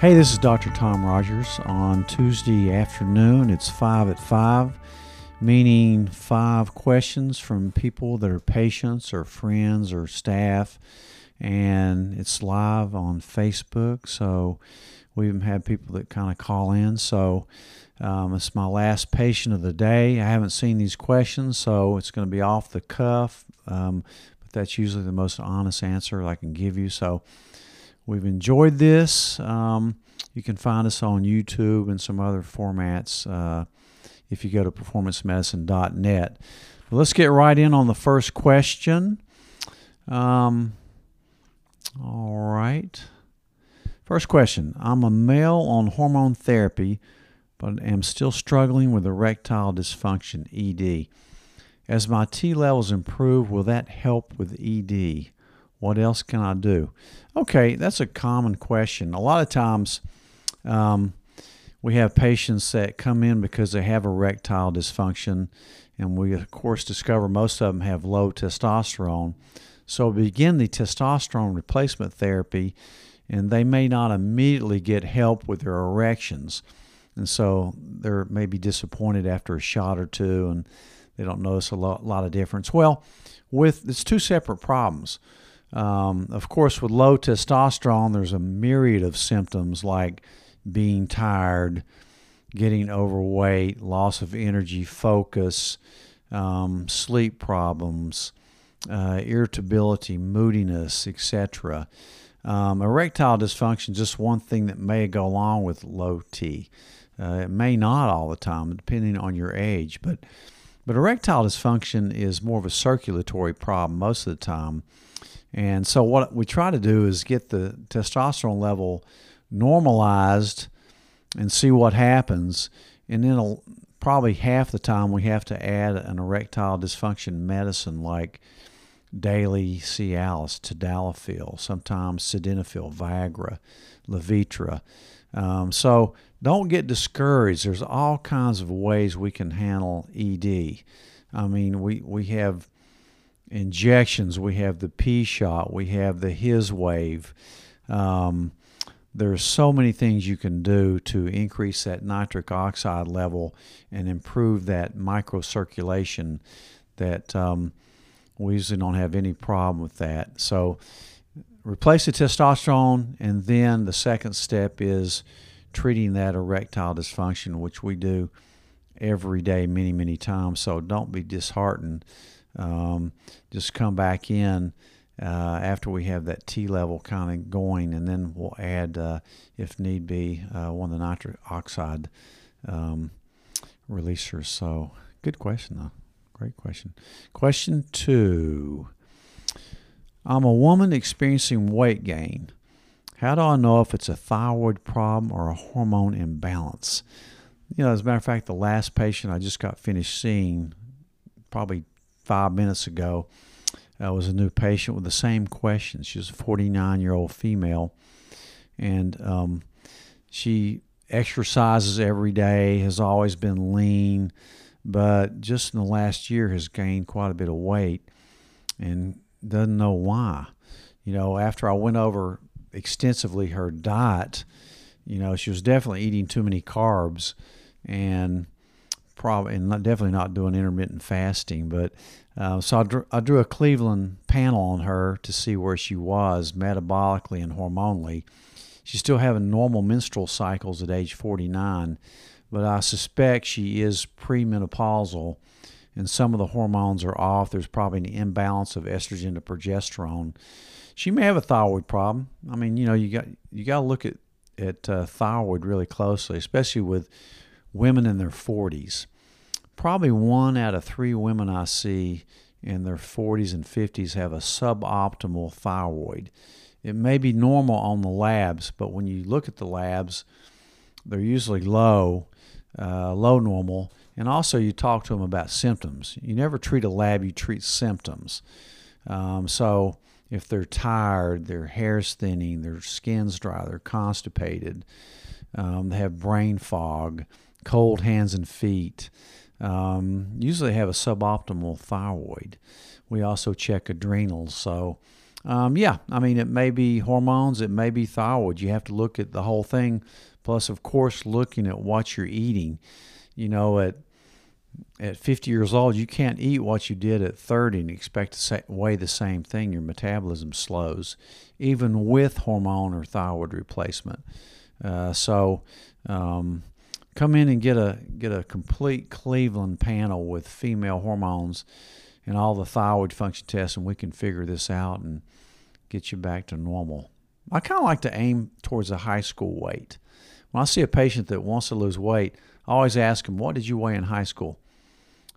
Hey, this is Dr. Tom Rogers. On Tuesday afternoon, it's 5 at 5, meaning five questions from people that are patients or friends or staff. And it's live on Facebook. So we even had people that kind of call in. So um, it's my last patient of the day. I haven't seen these questions, so it's going to be off the cuff. Um, but that's usually the most honest answer I can give you. So We've enjoyed this. Um, you can find us on YouTube and some other formats uh, if you go to performancemedicine.net. Let's get right in on the first question. Um, all right. First question I'm a male on hormone therapy, but am still struggling with erectile dysfunction, ED. As my T levels improve, will that help with ED? What else can I do? Okay, that's a common question. A lot of times um, we have patients that come in because they have erectile dysfunction, and we, of course, discover most of them have low testosterone. So we begin the testosterone replacement therapy, and they may not immediately get help with their erections. And so they're maybe disappointed after a shot or two, and they don't notice a lot, lot of difference. Well, with it's two separate problems. Um, of course, with low testosterone, there's a myriad of symptoms like being tired, getting overweight, loss of energy, focus, um, sleep problems, uh, irritability, moodiness, etc. Um, erectile dysfunction is just one thing that may go along with low T. Uh, it may not all the time, depending on your age, but but erectile dysfunction is more of a circulatory problem most of the time. And so, what we try to do is get the testosterone level normalized and see what happens. And then, probably half the time, we have to add an erectile dysfunction medicine like daily Cialis, Tadalafil, sometimes Sildenafil, Viagra, Levitra. Um, so, don't get discouraged. There's all kinds of ways we can handle ED. I mean, we, we have injections. We have the P shot. We have the His wave. Um, there's so many things you can do to increase that nitric oxide level and improve that microcirculation that um, we usually don't have any problem with that. So replace the testosterone, and then the second step is treating that erectile dysfunction, which we do every day, many, many times. So don't be disheartened um, just come back in uh, after we have that T level kind of going, and then we'll add, uh, if need be, uh, one of the nitric oxide um, releasers. So, good question, though. Great question. Question two I'm a woman experiencing weight gain. How do I know if it's a thyroid problem or a hormone imbalance? You know, as a matter of fact, the last patient I just got finished seeing, probably five minutes ago uh, was a new patient with the same question. She was a 49 year old female, and um, she exercises every day, has always been lean, but just in the last year has gained quite a bit of weight and doesn't know why. You know, after I went over extensively her diet, you know, she was definitely eating too many carbs and probably and not, definitely not doing intermittent fasting. But uh, so I drew, I drew a Cleveland panel on her to see where she was metabolically and hormonally. She's still having normal menstrual cycles at age 49, but I suspect she is premenopausal and some of the hormones are off. There's probably an imbalance of estrogen to progesterone. She may have a thyroid problem. I mean, you know, you got you got to look at at uh, thyroid really closely, especially with women in their 40s probably one out of three women I see in their 40s and 50s have a suboptimal thyroid. It may be normal on the labs, but when you look at the labs, they're usually low, uh, low normal. And also, you talk to them about symptoms. You never treat a lab, you treat symptoms. Um, so, if they're tired, their hair's thinning, their skin's dry, they're constipated, um, they have brain fog, cold hands and feet, um, usually have a suboptimal thyroid. We also check adrenals. So Um, yeah, I mean, it may be hormones, it may be thyroid. You have to look at the whole thing. Plus, of course, looking at what you're eating. You know, at at 50 years old, you can't eat what you did at 30 and expect to weigh the same thing. Your metabolism slows, even with hormone or thyroid replacement. Uh, so, um, come in and get a get a complete Cleveland panel with female hormones and all the thyroid function tests, and we can figure this out and get you back to normal. I kind of like to aim towards a high school weight. When I see a patient that wants to lose weight, I always ask them, What did you weigh in high school?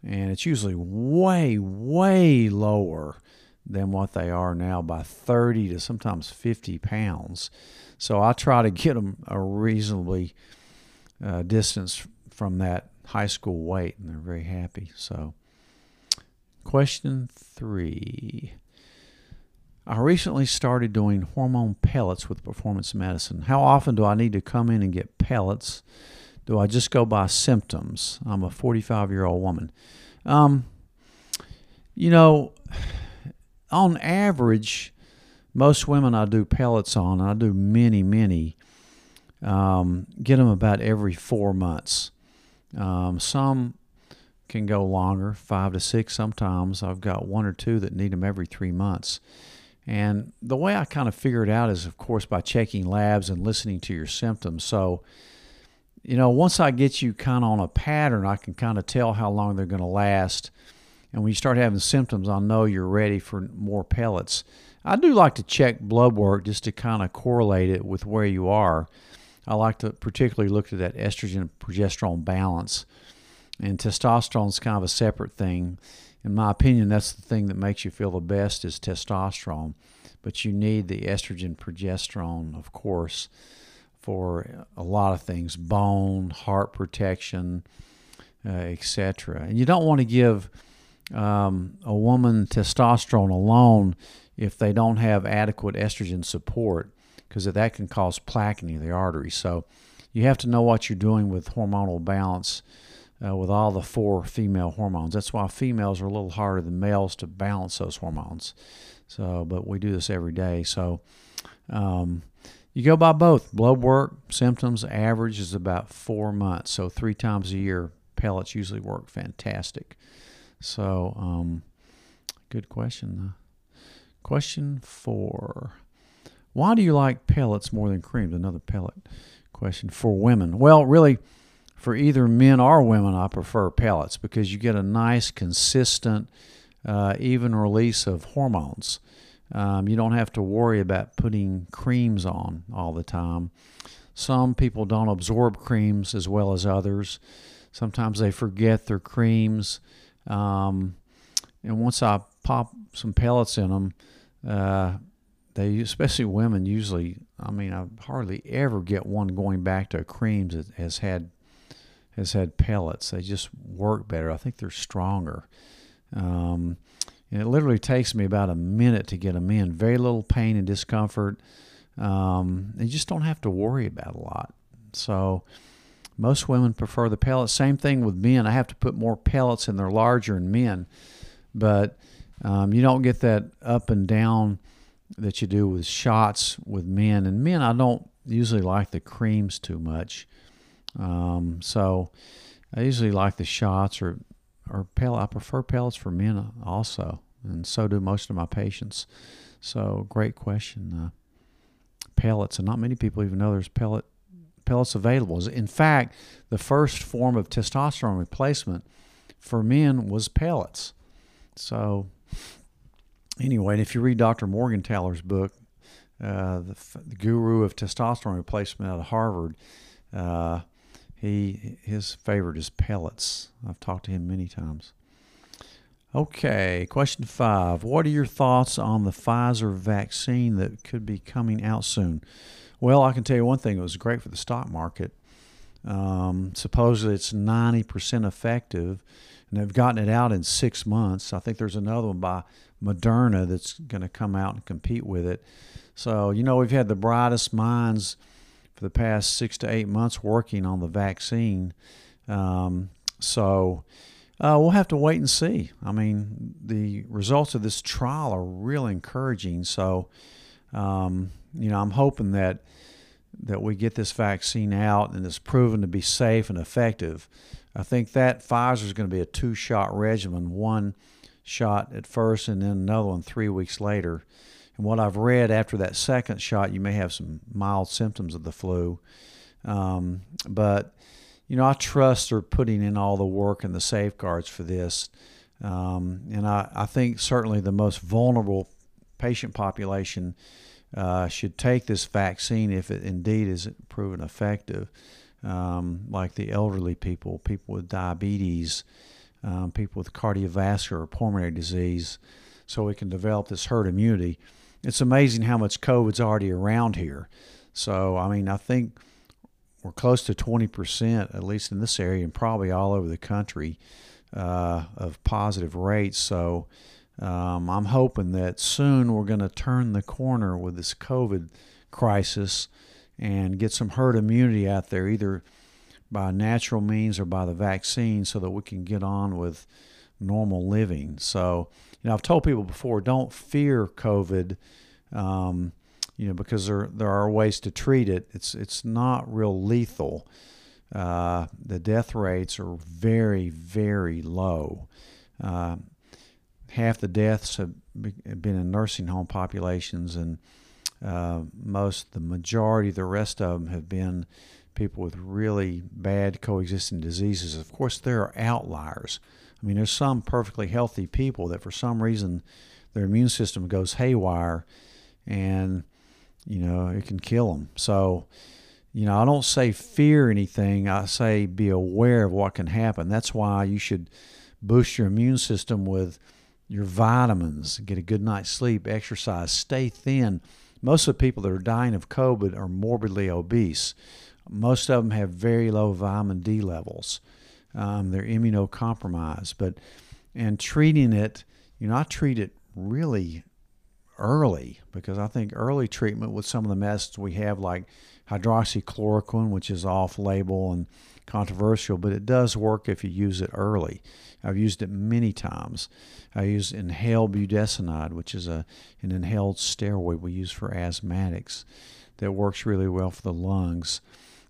And it's usually way, way lower than what they are now by 30 to sometimes 50 pounds. So I try to get them a reasonably uh, distance from that high school weight, and they're very happy. So, question three. I recently started doing hormone pellets with performance medicine. How often do I need to come in and get pellets? Do I just go by symptoms? I'm a 45 year old woman. Um, you know, on average, most women I do pellets on, I do many, many, um, get them about every four months. Um, some can go longer, five to six sometimes. I've got one or two that need them every three months. And the way I kind of figure it out is, of course, by checking labs and listening to your symptoms. So, you know, once I get you kind of on a pattern, I can kind of tell how long they're going to last. And when you start having symptoms, I'll know you're ready for more pellets. I do like to check blood work just to kind of correlate it with where you are. I like to particularly look at that estrogen progesterone balance. And testosterone is kind of a separate thing in my opinion, that's the thing that makes you feel the best is testosterone. But you need the estrogen progesterone, of course, for a lot of things bone, heart protection, uh, etc. And you don't want to give um, a woman testosterone alone if they don't have adequate estrogen support, because that can cause plaquing of the artery. So you have to know what you're doing with hormonal balance uh, with all the four female hormones. That's why females are a little harder than males to balance those hormones. So, but we do this every day. So, um, you go by both blood work symptoms. Average is about four months. So three times a year, pellets usually work fantastic. So, um, good question. Question four. Why do you like pellets more than creams? Another pellet question for women. Well, really, for either men or women, I prefer pellets because you get a nice, consistent, uh, even release of hormones. Um, you don't have to worry about putting creams on all the time. Some people don't absorb creams as well as others. Sometimes they forget their creams. Um, and once I pop some pellets in them, uh, they, especially women, usually, I mean, I hardly ever get one going back to creams that has had has had pellets. They just work better. I think they're stronger. Um, and it literally takes me about a minute to get them in. Very little pain and discomfort. Um, you just don't have to worry about a lot. So most women prefer the pellets. Same thing with men. I have to put more pellets and they're larger in men, but um, you don't get that up and down that you do with shots with men. And men, I don't usually like the creams too much. Um, so I usually like the shots or or pellet. I prefer pellets for men also, and so do most of my patients. So great question. Uh, pellets, and not many people even know there's pellet pellets available. In fact, the first form of testosterone replacement for men was pellets. So anyway, if you read Dr. Morgentaler's book, uh, the, the, Guru of Testosterone Replacement out of Harvard, uh, he his favorite is pellets. I've talked to him many times. Okay, question five. What are your thoughts on the Pfizer vaccine that could be coming out soon? Well, I can tell you one thing. It was great for the stock market. Um, supposedly it's 90% effective, and they've gotten it out in six months. I think there's another one by Moderna that's going to come out and compete with it. So, you know, we've had the brightest minds – for the past six to eight months working on the vaccine. Um, so Uh, we'll have to wait and see. I mean, the results of this trial are really encouraging. So, um, you know, I'm hoping that that we get this vaccine out and it's proven to be safe and effective. I think that Pfizer is going to be a two-shot regimen, one shot at first and then another one three weeks later. And what I've read after that second shot, you may have some mild symptoms of the flu. Um, but, you know, I trust they're putting in all the work and the safeguards for this. Um, and I, I think certainly the most vulnerable patient population uh, should take this vaccine if it indeed is proven effective, um, like the elderly people, people with diabetes, um, people with cardiovascular or pulmonary disease, so we can develop this herd immunity. It's amazing how much COVID's already around here. So, I mean, I think we're close to 20%, at least in this area, and probably all over the country, uh, of positive rates. So, um, I'm hoping that soon we're going to turn the corner with this COVID crisis and get some herd immunity out there, either by natural means or by the vaccine, so that we can get on with normal living. So, you know, I've told people before, don't fear COVID, um, you know, because there there are ways to treat it. It's it's not real lethal. Uh, the death rates are very very low. Uh, half the deaths have been in nursing home populations, and uh, most, the majority, the rest of them have been people with really bad coexisting diseases. Of course, there are outliers. I mean, there's some perfectly healthy people that for some reason their immune system goes haywire and, you know, it can kill them. So, you know, I don't say fear anything, I say be aware of what can happen. That's why you should boost your immune system with your vitamins, get a good night's sleep, exercise, stay thin. Most of the people that are dying of COVID are morbidly obese. Most of them have very low vitamin D levels. Um, they're immunocompromised, but and treating it, you know, I treat it really early because I think early treatment with some of the medicines we have, like hydroxychloroquine, which is off label and controversial, but it does work if you use it early. I've used it many times. I use inhaled budesonide, which is a, an inhaled steroid we use for asthmatics that works really well for the lungs.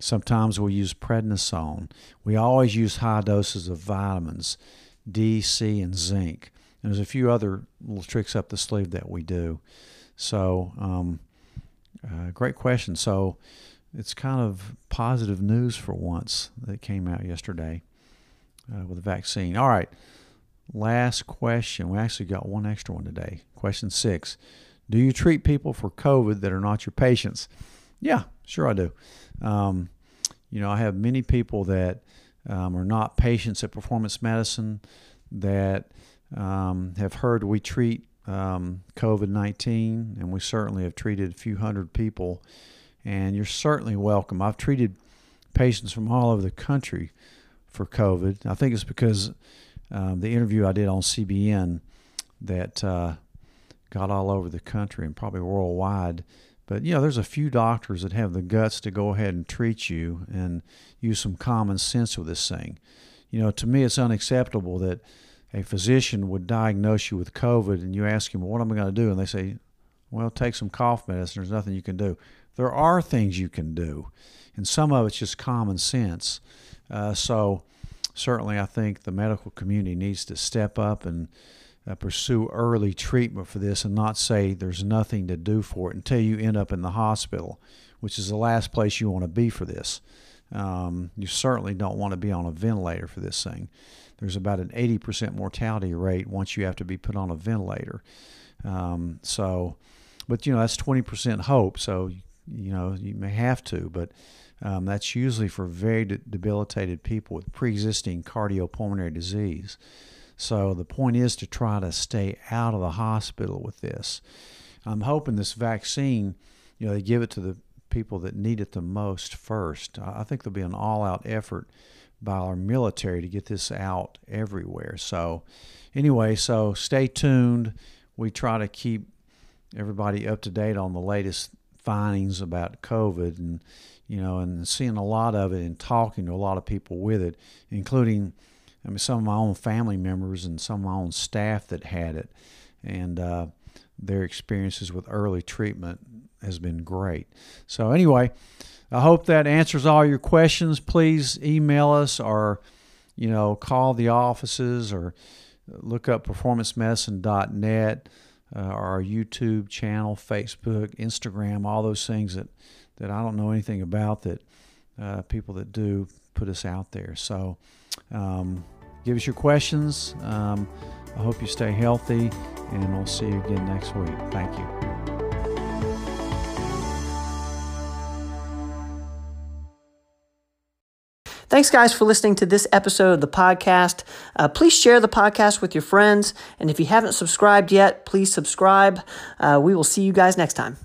Sometimes we use prednisone. We always use high doses of vitamins, D, C, and zinc. And there's a few other little tricks up the sleeve that we do. So, um, uh, great question. So, it's kind of positive news for once that came out yesterday uh, with the vaccine. All right, last question. We actually got one extra one today. Question six Do you treat people for COVID that are not your patients? Yeah, sure I do. Um, you know, I have many people that um, are not patients at Performance Medicine that um, have heard we treat um, COVID 19, and we certainly have treated a few hundred people and you're certainly welcome. I've treated patients from all over the country for COVID. I think it's because um, the interview I did on CBN that uh, got all over the country and probably worldwide. But you know, there's a few doctors that have the guts to go ahead and treat you and use some common sense with this thing. You know, to me, it's unacceptable that a physician would diagnose you with COVID and you ask him, "What am I going to do?" and they say, "Well, take some cough medicine. There's nothing you can do." there are things you can do, and some of it's just common sense. Uh, so, certainly, I think the medical community needs to step up and uh, pursue early treatment for this and not say there's nothing to do for it until you end up in the hospital, which is the last place you want to be for this. Um, you certainly don't want to be on a ventilator for this thing. There's about an 80% mortality rate once you have to be put on a ventilator. Um, so, but you know, that's 20% hope. So you know, you may have to, but um, that's usually for very de- debilitated people with pre-existing cardiopulmonary disease. So the point is to try to stay out of the hospital with this. I'm hoping this vaccine, you know, they give it to the people that need it the most first. I think there'll be an all-out effort by our military to get this out everywhere. So anyway, so stay tuned. We try to keep everybody up to date on the latest findings about COVID and you know and seeing a lot of it and talking to a lot of people with it, including I mean, some of my own family members and some of my own staff that had it, and uh, their experiences with early treatment has been great. So anyway, I hope that answers all your questions. Please email us or you know call the offices or look up performancemedicine.net, uh, our YouTube channel, Facebook, Instagram, all those things that that I don't know anything about that uh, people that do put us out there. So um, give us your questions. Um, I hope you stay healthy, and we'll see you again next week. Thank you. Thanks, guys, for listening to this episode of the podcast. Uh, please share the podcast with your friends. And if you haven't subscribed yet, please subscribe. Uh, we will see you guys next time.